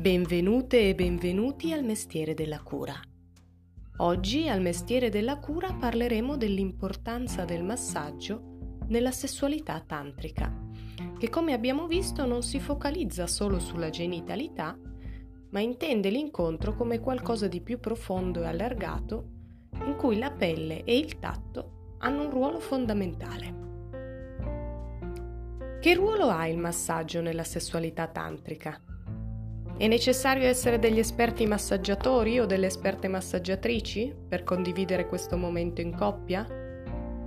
Benvenute e benvenuti al mestiere della cura. Oggi al mestiere della cura parleremo dell'importanza del massaggio nella sessualità tantrica, che come abbiamo visto non si focalizza solo sulla genitalità, ma intende l'incontro come qualcosa di più profondo e allargato in cui la pelle e il tatto hanno un ruolo fondamentale. Che ruolo ha il massaggio nella sessualità tantrica? È necessario essere degli esperti massaggiatori o delle esperte massaggiatrici per condividere questo momento in coppia?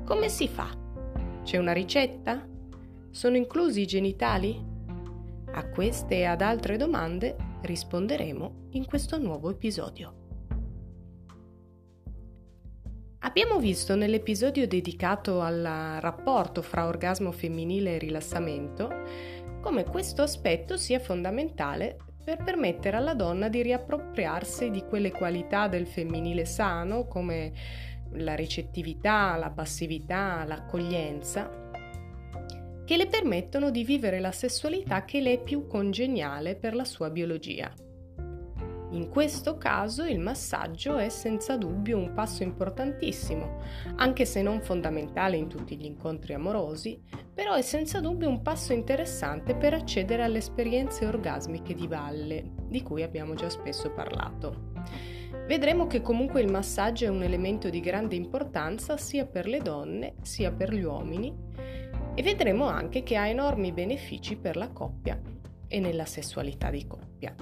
Come si fa? C'è una ricetta? Sono inclusi i genitali? A queste e ad altre domande risponderemo in questo nuovo episodio. Abbiamo visto nell'episodio dedicato al rapporto fra orgasmo femminile e rilassamento come questo aspetto sia fondamentale per permettere alla donna di riappropriarsi di quelle qualità del femminile sano come la ricettività, la passività, l'accoglienza, che le permettono di vivere la sessualità che le è più congeniale per la sua biologia. In questo caso il massaggio è senza dubbio un passo importantissimo, anche se non fondamentale in tutti gli incontri amorosi, però è senza dubbio un passo interessante per accedere alle esperienze orgasmiche di valle, di cui abbiamo già spesso parlato. Vedremo che comunque il massaggio è un elemento di grande importanza sia per le donne sia per gli uomini e vedremo anche che ha enormi benefici per la coppia e nella sessualità di coppia.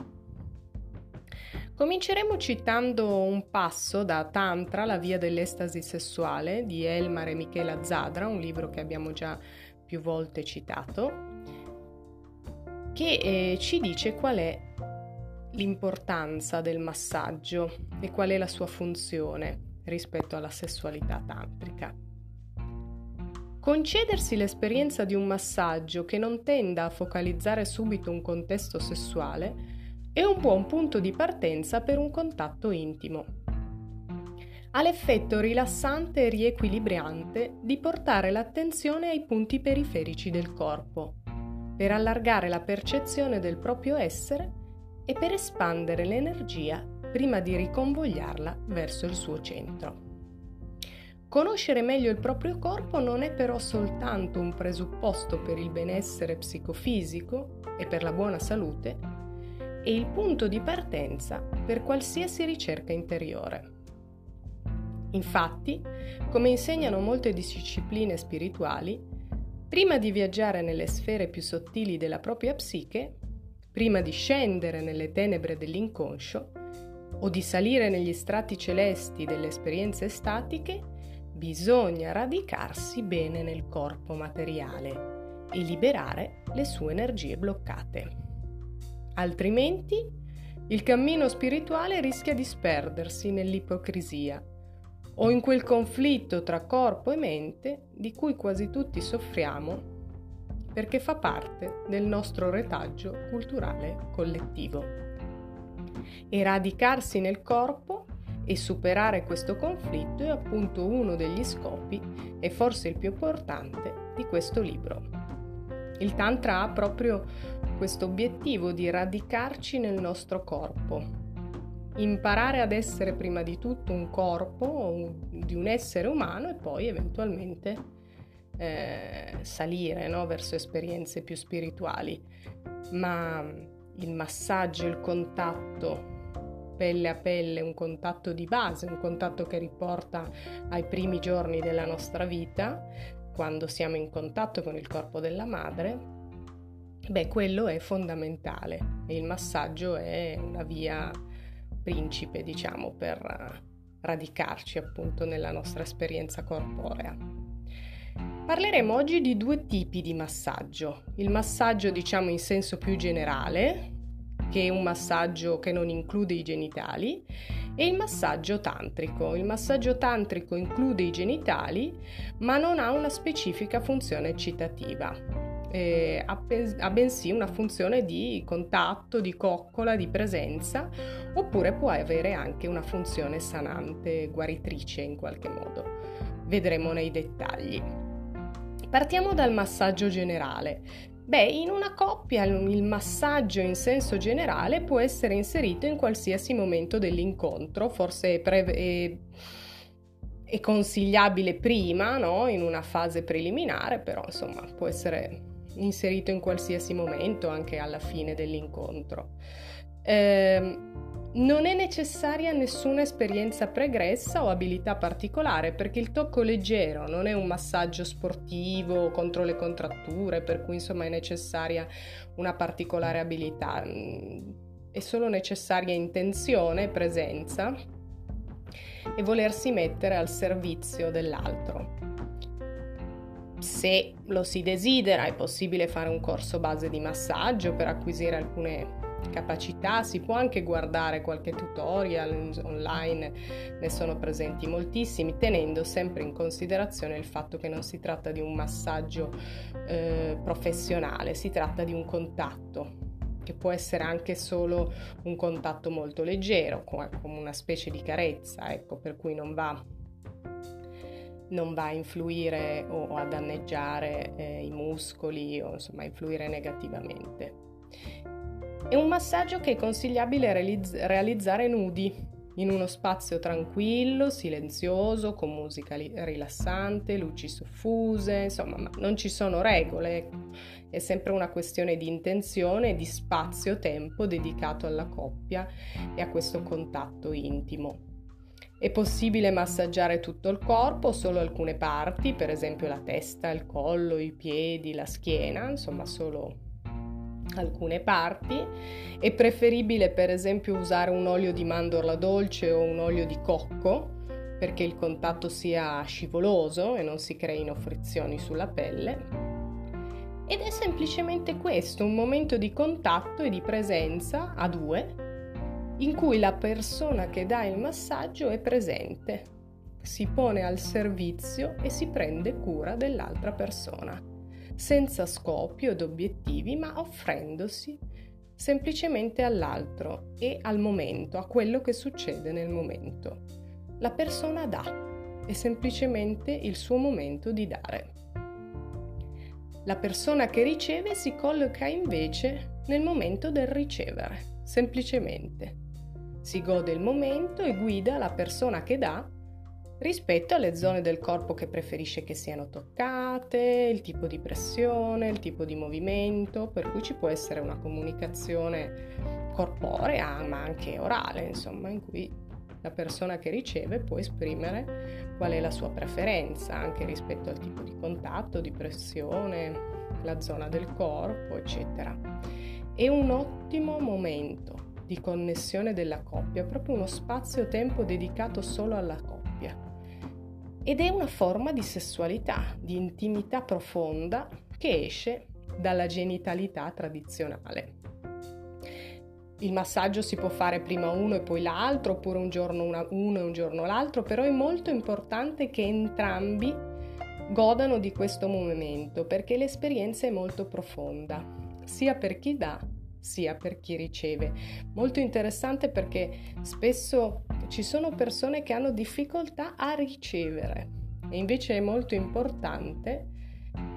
Cominceremo citando un passo da Tantra, la via dell'estasi sessuale di Elmar e Michela Zadra, un libro che abbiamo già più volte citato, che eh, ci dice qual è l'importanza del massaggio e qual è la sua funzione rispetto alla sessualità tantrica. Concedersi l'esperienza di un massaggio che non tenda a focalizzare subito un contesto sessuale è un buon punto di partenza per un contatto intimo. Ha l'effetto rilassante e riequilibrante di portare l'attenzione ai punti periferici del corpo, per allargare la percezione del proprio essere e per espandere l'energia prima di riconvogliarla verso il suo centro. Conoscere meglio il proprio corpo non è però soltanto un presupposto per il benessere psicofisico e per la buona salute, è il punto di partenza per qualsiasi ricerca interiore. Infatti, come insegnano molte discipline spirituali, prima di viaggiare nelle sfere più sottili della propria psiche, prima di scendere nelle tenebre dell'inconscio o di salire negli strati celesti delle esperienze statiche, bisogna radicarsi bene nel corpo materiale e liberare le sue energie bloccate. Altrimenti il cammino spirituale rischia di sperdersi nell'ipocrisia o in quel conflitto tra corpo e mente di cui quasi tutti soffriamo perché fa parte del nostro retaggio culturale collettivo. Eradicarsi nel corpo e superare questo conflitto è appunto uno degli scopi e forse il più importante di questo libro. Il Tantra ha proprio questo obiettivo di radicarci nel nostro corpo, imparare ad essere prima di tutto un corpo di un essere umano e poi eventualmente eh, salire no, verso esperienze più spirituali. Ma il massaggio, il contatto pelle a pelle, un contatto di base, un contatto che riporta ai primi giorni della nostra vita, quando siamo in contatto con il corpo della madre, beh, quello è fondamentale e il massaggio è una via principe, diciamo, per radicarci appunto nella nostra esperienza corporea. Parleremo oggi di due tipi di massaggio. Il massaggio, diciamo, in senso più generale, che è un massaggio che non include i genitali, e il massaggio tantrico. Il massaggio tantrico include i genitali, ma non ha una specifica funzione eccitativa. Eh, ha, bensì una funzione di contatto, di coccola, di presenza, oppure può avere anche una funzione sanante, guaritrice in qualche modo. Vedremo nei dettagli. Partiamo dal massaggio generale. Beh, in una coppia il massaggio in senso generale può essere inserito in qualsiasi momento dell'incontro, forse è, pre- è, è consigliabile prima, no? in una fase preliminare, però insomma può essere inserito in qualsiasi momento, anche alla fine dell'incontro. Eh, non è necessaria nessuna esperienza pregressa o abilità particolare perché il tocco leggero non è un massaggio sportivo contro le contratture, per cui insomma è necessaria una particolare abilità. È solo necessaria intenzione, presenza e volersi mettere al servizio dell'altro. Se lo si desidera è possibile fare un corso base di massaggio per acquisire alcune capacità, si può anche guardare qualche tutorial online, ne sono presenti moltissimi, tenendo sempre in considerazione il fatto che non si tratta di un massaggio eh, professionale, si tratta di un contatto che può essere anche solo un contatto molto leggero, come, una specie di carezza, ecco, per cui non va non va a influire o a danneggiare eh, i muscoli o insomma a influire negativamente. È un massaggio che è consigliabile realizz- realizzare nudi, in uno spazio tranquillo, silenzioso, con musica li- rilassante, luci soffuse, insomma, non ci sono regole, è sempre una questione di intenzione di spazio-tempo dedicato alla coppia e a questo contatto intimo. È possibile massaggiare tutto il corpo solo alcune parti, per esempio la testa, il collo, i piedi, la schiena, insomma solo alcune parti. È preferibile per esempio usare un olio di mandorla dolce o un olio di cocco perché il contatto sia scivoloso e non si creino frizioni sulla pelle. Ed è semplicemente questo, un momento di contatto e di presenza a due in cui la persona che dà il massaggio è presente, si pone al servizio e si prende cura dell'altra persona senza scopi ed obiettivi, ma offrendosi semplicemente all'altro e al momento, a quello che succede nel momento. La persona dà, è semplicemente il suo momento di dare. La persona che riceve si colloca invece nel momento del ricevere, semplicemente. Si gode il momento e guida la persona che dà rispetto alle zone del corpo che preferisce che siano toccate, il tipo di pressione, il tipo di movimento, per cui ci può essere una comunicazione corporea ma anche orale, insomma, in cui la persona che riceve può esprimere qual è la sua preferenza anche rispetto al tipo di contatto, di pressione, la zona del corpo, eccetera. È un ottimo momento di connessione della coppia, proprio uno spazio-tempo dedicato solo alla coppia ed è una forma di sessualità, di intimità profonda che esce dalla genitalità tradizionale. Il massaggio si può fare prima uno e poi l'altro, oppure un giorno una, uno e un giorno l'altro, però è molto importante che entrambi godano di questo momento perché l'esperienza è molto profonda, sia per chi dà sia per chi riceve. Molto interessante perché spesso ci sono persone che hanno difficoltà a ricevere e invece è molto importante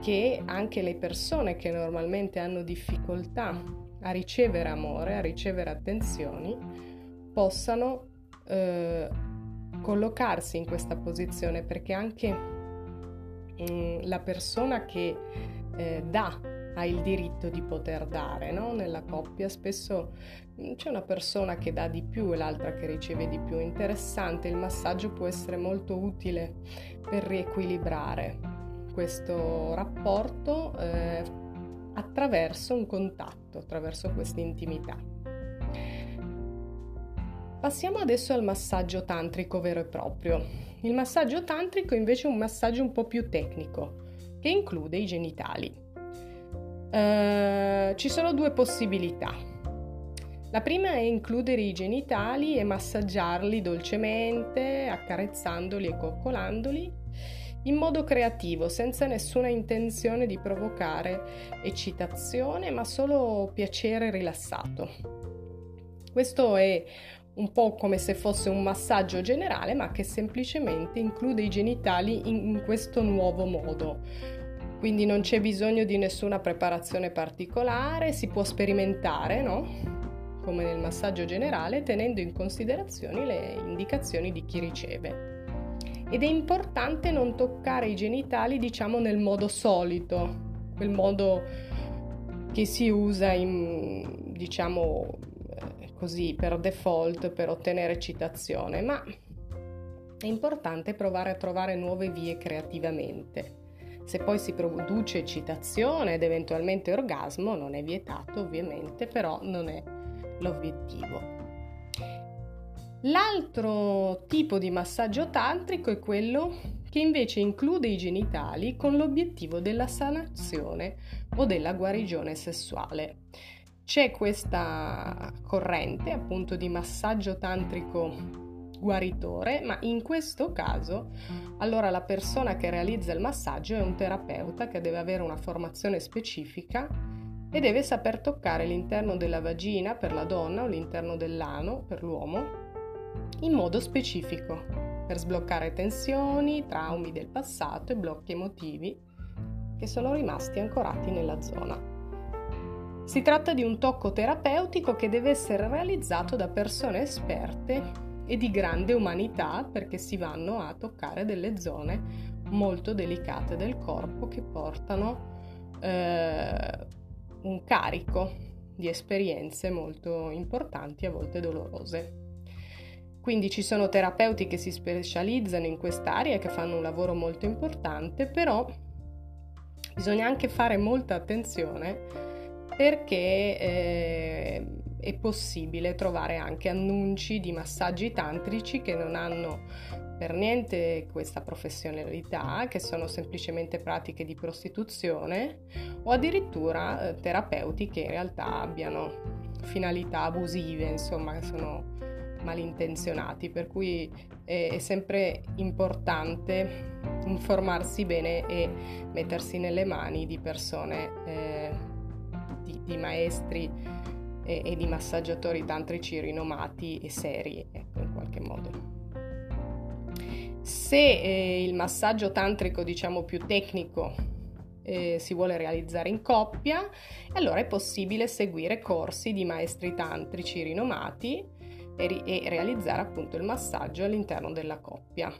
che anche le persone che normalmente hanno difficoltà a ricevere amore, a ricevere attenzioni, possano eh, collocarsi in questa posizione perché anche mh, mm, la persona che eh, dà ha il diritto di poter dare, no? Nella coppia spesso mm, c'è una persona che dà di più e l'altra che riceve di più. Interessante, il massaggio può essere molto utile per riequilibrare questo rapporto eh, attraverso un contatto, attraverso questa intimità. Passiamo adesso al massaggio tantrico vero e proprio. Il massaggio tantrico invece è un massaggio un po' più tecnico, che include i genitali. Eh, ci sono due possibilità. La prima è includere i genitali e massaggiarli dolcemente, accarezzandoli e coccolandoli in modo creativo, senza nessuna intenzione di provocare eccitazione, ma solo piacere rilassato. Questo è un po' come se fosse un massaggio generale, ma che semplicemente include i genitali in, in questo nuovo modo quindi non c'è bisogno di nessuna preparazione particolare, si può sperimentare, no? come nel massaggio generale, tenendo in considerazione le indicazioni di chi riceve. Ed è importante non toccare i genitali, diciamo, nel modo solito, quel modo che si usa in, diciamo, eh, così per default per ottenere eccitazione, ma è importante provare a trovare nuove vie creativamente. Se poi si produce eccitazione ed eventualmente orgasmo, non è vietato ovviamente, però non è l'obiettivo. L'altro tipo di massaggio tantrico è quello che invece include i genitali con l'obiettivo della sanazione o della guarigione sessuale. C'è questa corrente appunto di massaggio tantrico guaritore, ma in questo caso allora la persona che realizza il massaggio è un terapeuta che deve avere una formazione specifica e deve saper toccare l'interno della vagina per la donna o l'interno dell'ano per l'uomo in modo specifico per sbloccare tensioni, traumi del passato e blocchi emotivi che sono rimasti ancorati nella zona. Si tratta di un tocco terapeutico che deve essere realizzato da persone esperte e di grande umanità perché si vanno a toccare delle zone molto delicate del corpo che portano eh, un carico di esperienze molto importanti, a volte dolorose. Quindi ci sono terapeuti che si specializzano in quest'area e che fanno un lavoro molto importante, però bisogna anche fare molta attenzione perché eh, è possibile trovare anche annunci di massaggi tantrici che non hanno per niente questa professionalità, che sono semplicemente pratiche di prostituzione o addirittura eh, terapeuti che in realtà abbiano finalità abusive, insomma, sono malintenzionati, per cui è, è sempre importante informarsi bene e mettersi nelle mani di persone, eh, di, di, maestri e, e, di massaggiatori tantrici rinomati e seri, ecco, in qualche modo. Se eh, il massaggio tantrico, diciamo più tecnico, eh, si vuole realizzare in coppia, allora è possibile seguire corsi di maestri tantrici rinomati e, ri- e realizzare appunto il massaggio all'interno della coppia.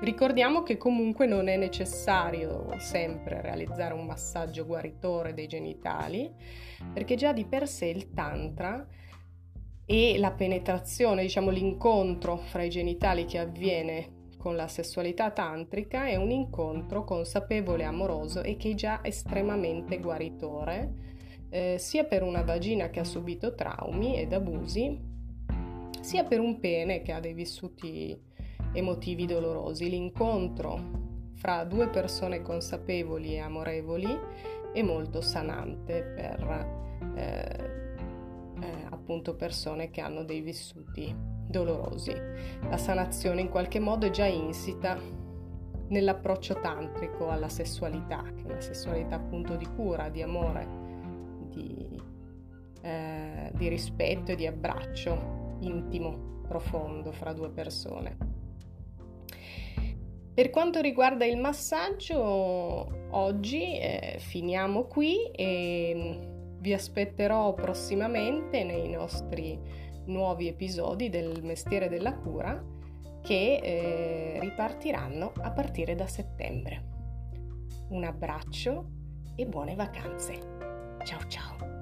Ricordiamo che comunque non è necessario sempre realizzare un massaggio guaritore dei genitali, perché già di per sé il tantra e la penetrazione, diciamo l'incontro fra i genitali che avviene con la sessualità tantrica è un incontro consapevole e amoroso e che è già estremamente guaritore, eh, sia per una vagina che ha subito traumi ed abusi, sia per un pene che ha dei vissuti emotivi dolorosi. L'incontro fra due persone consapevoli e amorevoli è molto sanante per eh, eh, appunto persone che hanno dei vissuti dolorosi. La sanazione in qualche modo è già insita nell'approccio tantrico alla sessualità, che è una sessualità appunto di cura, di amore, di, eh, di rispetto e di abbraccio intimo, profondo fra due persone. Per quanto riguarda il massaggio, oggi eh, finiamo qui e vi aspetterò prossimamente nei nostri nuovi episodi del mestiere della cura che eh, ripartiranno a partire da settembre. Un abbraccio e buone vacanze. Ciao ciao!